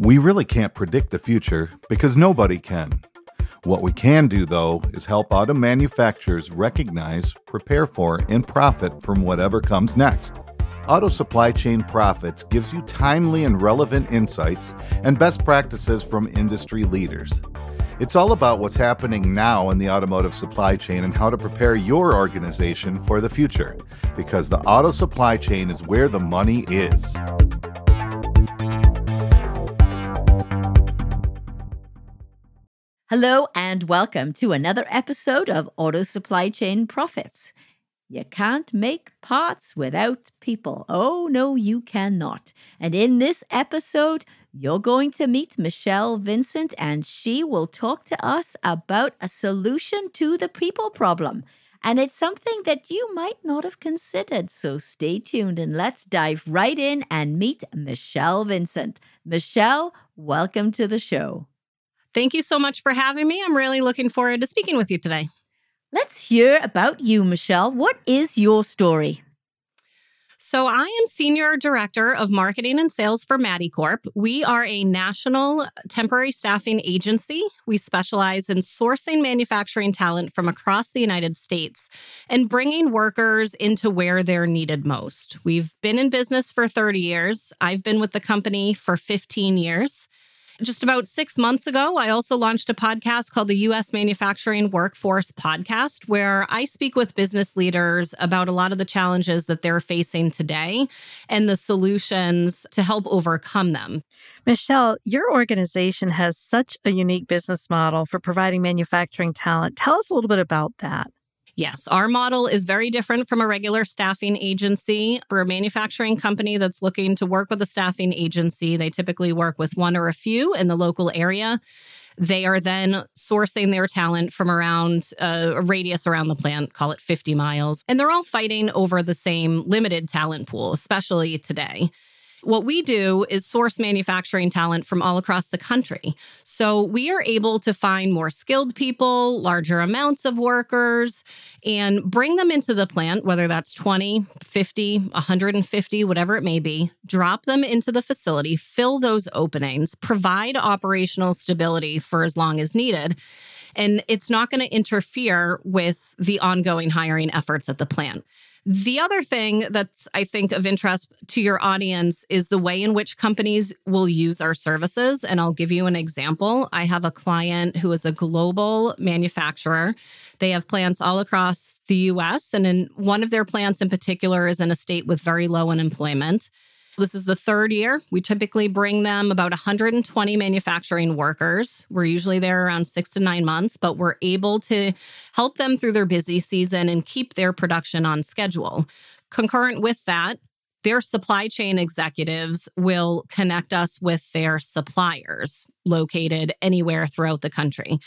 We really can't predict the future because nobody can. What we can do, though, is help auto manufacturers recognize, prepare for, and profit from whatever comes next. Auto Supply Chain Prophets gives you timely and relevant insights and best practices from industry leaders. It's all about what's happening now in the automotive supply chain and how to prepare your organization for the future, because the auto supply chain is where the money is. Hello, and welcome to another episode of Auto Supply Chain Prophets. You can't make parts without people. Oh, no, you cannot. And in this episode, you're going to meet Michele Vincent, and she will talk to us about a solution to the people problem. And it's something that you might not have considered. So stay tuned and let's dive right in and meet Michele Vincent. Michele, welcome to the show. Thank you so much for having me. I'm really looking forward to speaking with you today. Let's hear about you, Michele. What is your story? So, I am Senior Director of Marketing and Sales for MADICORP. We are a national temporary staffing agency. We specialize in sourcing manufacturing talent from across the United States and bringing workers into where they're needed most. We've been in business for 30 years. I've been with the company for 15 years. Just about six months ago, I also launched a podcast called the U.S. Manufacturing Workforce Podcast, where I speak with business leaders about a lot of the challenges that they're facing today and the solutions to help overcome them. Michele, your organization has such a unique business model for providing manufacturing talent. Tell us a little bit about that. Yes, our model is very different from a regular staffing agency. For a manufacturing company that's looking to work with a staffing agency, they typically work with one or a few in the local area. They are then sourcing their talent from around uh, a radius around the plant, call it 50 miles. And they're all fighting over the same limited talent pool, especially today. What we do is source manufacturing talent from all across the country. So we are able to find more skilled people, larger amounts of workers, and bring them into the plant, whether that's 20, 50, 150, whatever it may be, drop them into the facility, fill those openings, provide operational stability for as long as needed. And it's not going to interfere with the ongoing hiring efforts at the plant. The other thing that's, I think, of interest to your audience is the way in which companies will use our services. And I'll give you an example. I have a client who is a global manufacturer. They have plants all across the US, and in one of their plants in particular is in a state with very low unemployment. This is the third year. We typically bring them about 120 manufacturing workers. We're usually there around six to nine months, but we're able to help them through their busy season and keep their production on schedule. Concurrent with that, their supply chain executives will connect us with their suppliers located anywhere throughout the country.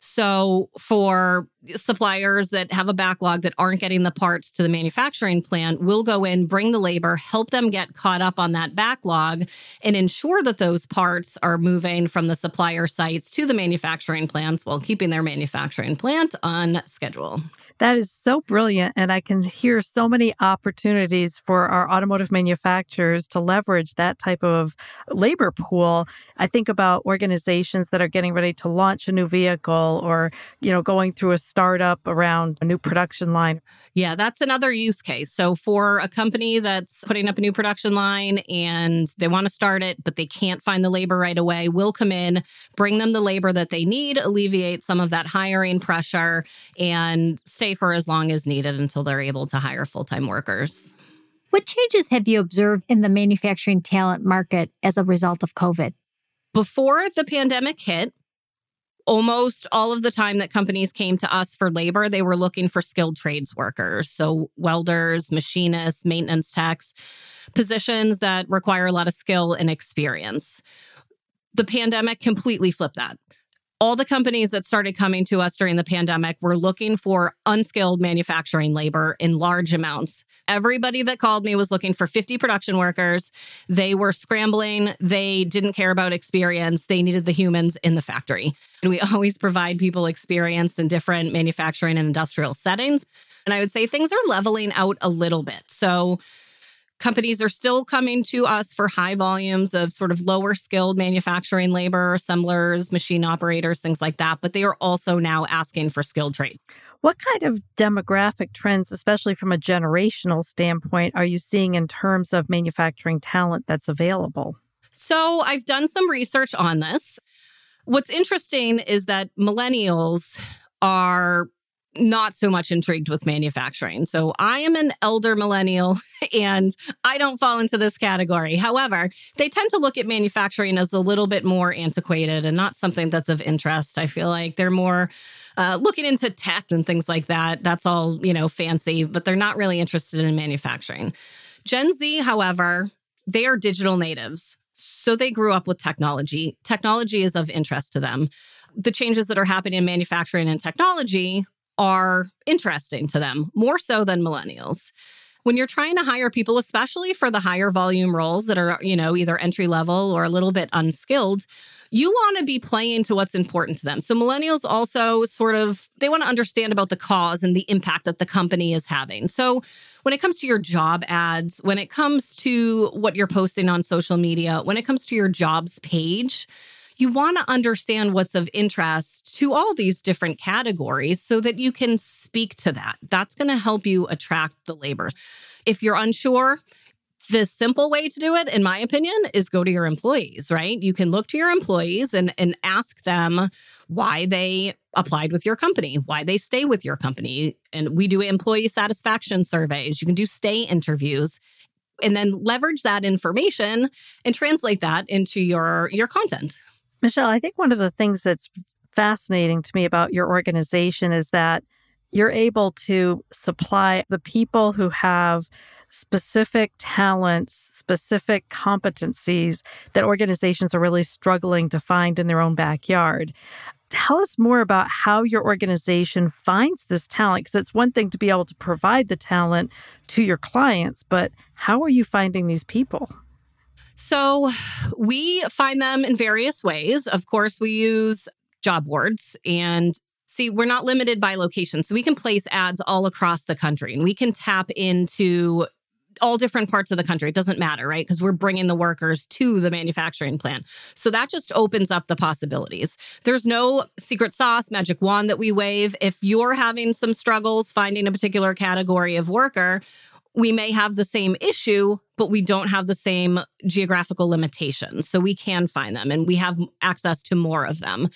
So, for suppliers that have a backlog that aren't getting the parts to the manufacturing plant, we'll go in, bring the labor, help them get caught up on that backlog, and ensure that those parts are moving from the supplier sites to the manufacturing plants while keeping their manufacturing plant on schedule. That is so brilliant. And I can hear so many opportunities for our automotive manufacturers to leverage that type of labor pool. I think about organizations that are getting ready to launch a new vehicle or, you know, going through a startup around a new production line. Yeah, that's another use case. So, for a company that's putting up a new production line and they want to start it, but they can't find the labor right away, we'll come in, bring them the labor that they need, alleviate some of that hiring pressure, and stay for as long as needed until they're able to hire full time workers. What changes have you observed in the manufacturing talent market as a result of COVID? Before the pandemic hit, almost all of the time that companies came to us for labor, they were looking for skilled trades workers. So, welders, machinists, maintenance techs, positions that require a lot of skill and experience. The pandemic completely flipped that all the companies that started coming to us during the pandemic were looking for unskilled manufacturing labor in large amounts. Everybody that called me was looking for 50 production workers. They were scrambling. They didn't care about experience. They needed the humans in the factory. And we always provide people experienced in different manufacturing and industrial settings. And I would say things are leveling out a little bit. So, Companies are still coming to us for high volumes of sort of lower skilled manufacturing labor, assemblers, machine operators, things like that. But they are also now asking for skilled trade. What kind of demographic trends, especially from a generational standpoint, are you seeing in terms of manufacturing talent that's available? So I've done some research on this. What's interesting is that millennials are not so much intrigued with manufacturing. So I am an elder millennial and I don't fall into this category. However, they tend to look at manufacturing as a little bit more antiquated and not something that's of interest. I feel like they're more uh, looking into tech and things like that. That's all, you know, fancy, but they're not really interested in manufacturing. Gen Z, however, they are digital natives. So they grew up with technology. Technology is of interest to them. The changes that are happening in manufacturing and technology are interesting to them, more so than millennials. When you're trying to hire people, especially for the higher volume roles that are, you know, either entry level or a little bit unskilled, you want to be playing to what's important to them. So millennials also sort of they want to understand about the cause and the impact that the company is having. So when it comes to your job ads, when it comes to what you're posting on social media, when it comes to your jobs page, you want to understand what's of interest to all these different categories so that you can speak to that. That's going to help you attract the laborers. If you're unsure, the simple way to do it, in my opinion, is go to your employees, right? You can look to your employees and, and ask them why they applied with your company, why they stay with your company. And we do employee satisfaction surveys. You can do stay interviews and then leverage that information and translate that into your your content. Michele, I think one of the things that's fascinating to me about your organization is that you're able to supply the people who have specific talents, specific competencies that organizations are really struggling to find in their own backyard. Tell us more about how your organization finds this talent, because it's one thing to be able to provide the talent to your clients, but how are you finding these people? So we find them in various ways. Of course, we use job boards and see, we're not limited by location. So we can place ads all across the country and we can tap into all different parts of the country. It doesn't matter, right? Because we're bringing the workers to the manufacturing plant. So that just opens up the possibilities. There's no secret sauce, magic wand that we wave. If you're having some struggles finding a particular category of worker, we may have the same issue, but we don't have the same geographical limitations. So we can find them and we have access to more of them.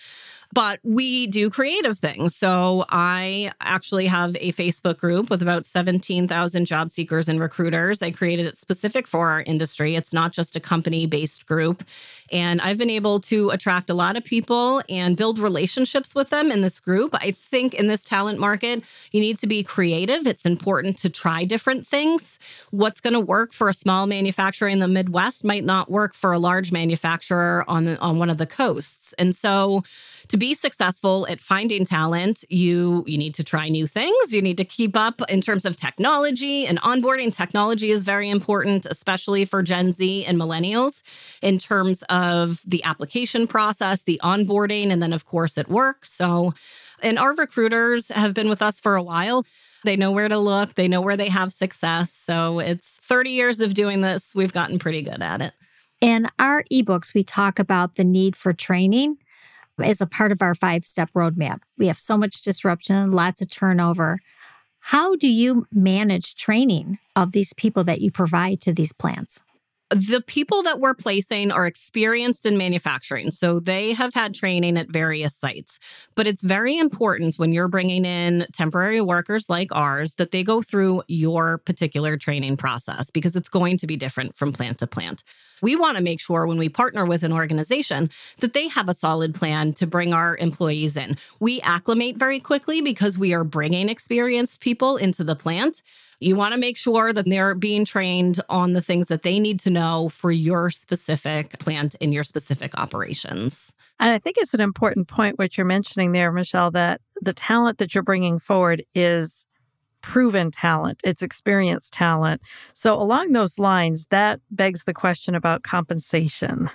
But we do creative things. So I actually have a Facebook group with about 17,000 job seekers and recruiters. I created it specific for our industry. It's not just a company based group. And I've been able to attract a lot of people and build relationships with them in this group. I think in this talent market, you need to be creative. It's important to try different things. What's going to work for a small manufacturer in the Midwest might not work for a large manufacturer on, on one of the coasts. And so, to be successful at finding talent, you you need to try new things. You need to keep up in terms of technology and onboarding. Technology is very important, especially for Gen Z and millennials, in terms of the application process, the onboarding, and then of course at work. So, and our recruiters have been with us for a while. They know where to look, they know where they have success. So it's 30 years of doing this. We've gotten pretty good at it. In our ebooks, we talk about the need for training as a part of our five step roadmap. We have so much disruption, lots of turnover. How do you manage training of these people that you provide to these plants? the people that we're placing are experienced in manufacturing. So they have had training at various sites. But it's very important when you're bringing in temporary workers like ours that they go through your particular training process because it's going to be different from plant to plant. We want to make sure when we partner with an organization that they have a solid plan to bring our employees in. We acclimate very quickly because we are bringing experienced people into the plant. You want to make sure that they're being trained on the things that they need to know for your specific plant in your specific operations. And I think it's an important point what you're mentioning there, Michele, that the talent that you're bringing forward is proven talent, it's experienced talent. So, along those lines, that begs the question about compensation.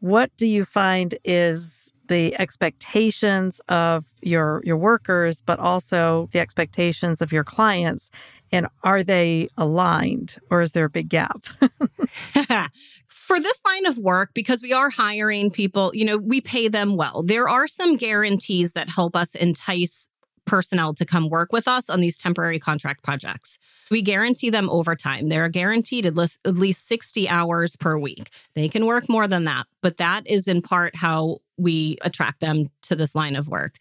What do you find is the expectations of your your workers but also the expectations of your clients and are they aligned or is there a big gap for this line of work because we are hiring people you know we pay them well there are some guarantees that help us entice personnel to come work with us on these temporary contract projects. We guarantee them overtime. They're guaranteed at least, at least 60 hours per week. They can work more than that, but that is in part how we attract them to this line of work.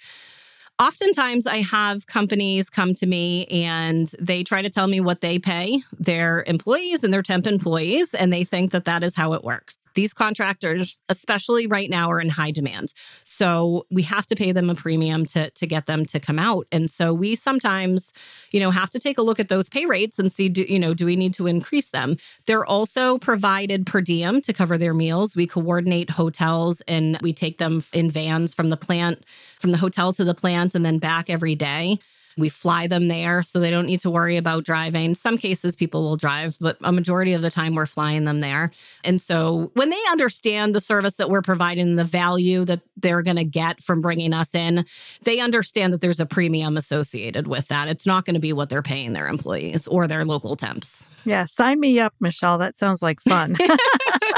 Oftentimes, I have companies come to me and they try to tell me what they pay their employees and their temp employees, and they think that that is how it works. These contractors, especially right now, are in high demand. So we have to pay them a premium to, to get them to come out. And so we sometimes, you know, have to take a look at those pay rates and see, do, you know, do we need to increase them? They're also provided per diem to cover their meals. We coordinate hotels and we take them in vans from the plant, from the hotel to the plant and then back every day. We fly them there so they don't need to worry about driving. Some cases people will drive, but a majority of the time we're flying them there. And so when they understand the service that we're providing, the value that they're going to get from bringing us in, they understand that there's a premium associated with that. It's not going to be what they're paying their employees or their local temps. Yeah, sign me up, Michele. That sounds like fun.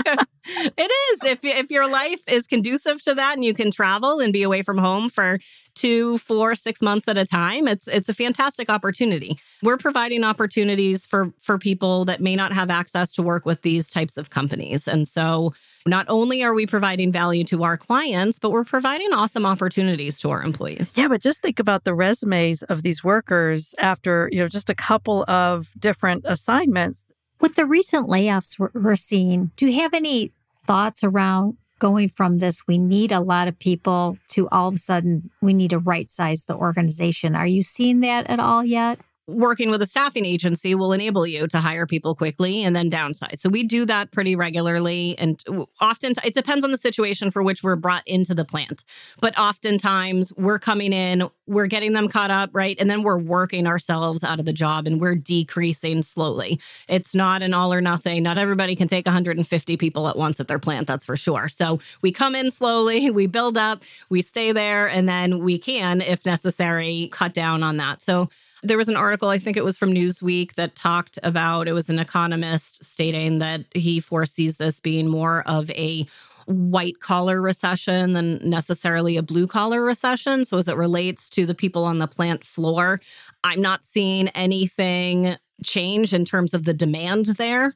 it is. If if your life is conducive to that and you can travel and be away from home for two, four, six months at a time, it's it's a fantastic opportunity. We're providing opportunities for for people that may not have access to work with these types of companies. And so not only are we providing value to our clients, but we're providing awesome opportunities to our employees. Yeah, but just think about the resumes of these workers after, you know, just a couple of different assignments. With the recent layoffs we're seeing, do you have any thoughts around going from this, we need a lot of people, to all of a sudden, we need to right size the organization? Are you seeing that at all yet? Working with a staffing agency will enable you to hire people quickly and then downsize. So we do that pretty regularly. And often it depends on the situation for which we're brought into the plant. But oftentimes we're coming in, we're getting them caught up, right? And then we're working ourselves out of the job and we're decreasing slowly. It's not an all or nothing. Not everybody can take 150 people at once at their plant, that's for sure. So we come in slowly, we build up, we stay there, and then we can, if necessary, cut down on that. So there was an article, I think it was from Newsweek, that talked about it was an economist stating that he foresees this being more of a white collar recession than necessarily a blue collar recession. So, as it relates to the people on the plant floor, I'm not seeing anything change in terms of the demand there.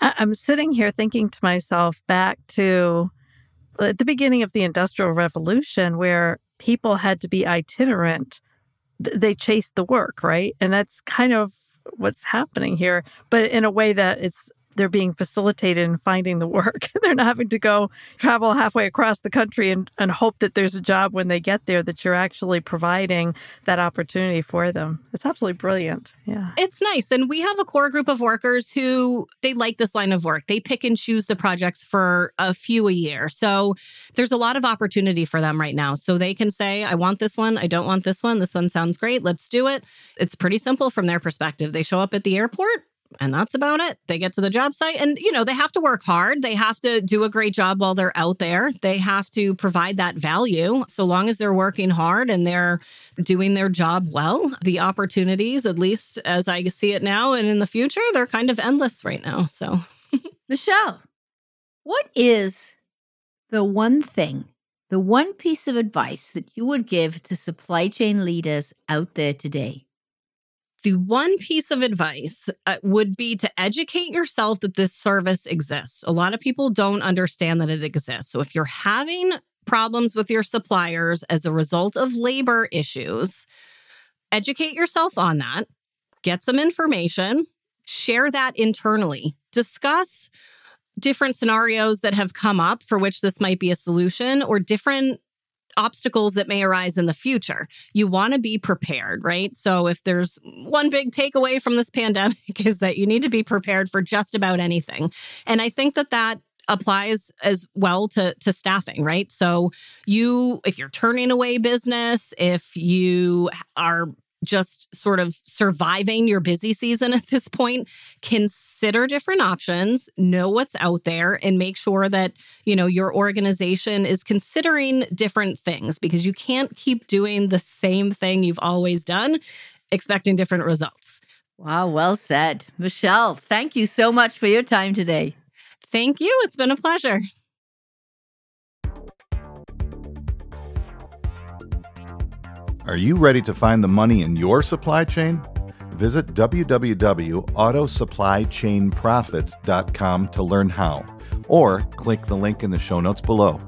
I'm sitting here thinking to myself back to at the beginning of the Industrial Revolution, where people had to be itinerant they chase the work, right? And that's kind of what's happening here, but in a way that it's they're being facilitated in finding the work. they're not having to go travel halfway across the country and, and hope that there's a job when they get there, that you're actually providing that opportunity for them. It's absolutely brilliant. Yeah. It's nice. And we have a core group of workers who they like this line of work. They pick and choose the projects for a few a year. So there's a lot of opportunity for them right now. So they can say, I want this one. I don't want this one. This one sounds great. Let's do it. It's pretty simple from their perspective. They show up at the airport and that's about it. They get to the job site and, you know, they have to work hard. They have to do a great job while they're out there. They have to provide that value. So long as they're working hard and they're doing their job well, the opportunities, at least as I see it now and in the future, they're kind of endless right now. So, Michele, what is the one thing, the one piece of advice that you would give to supply chain leaders out there today? The one piece of advice uh, would be to educate yourself that this service exists. A lot of people don't understand that it exists. So if you're having problems with your suppliers as a result of labor issues, educate yourself on that, get some information, share that internally, discuss different scenarios that have come up for which this might be a solution or different obstacles that may arise in the future. You want to be prepared, right? So if there's one big takeaway from this pandemic is that you need to be prepared for just about anything. And I think that that applies as well to to staffing right so you if you're turning away business if you are just sort of surviving your busy season at this point, consider different options, know what's out there and make sure that, you know, your organization is considering different things because you can't keep doing the same thing you've always done expecting different results. Wow, well said. Michele, thank you so much for your time today. Thank you. It's been a pleasure. Are you ready to find the money in your supply chain? Visit www.autosupplychainprofits.com to learn how, or click the link in the show notes below.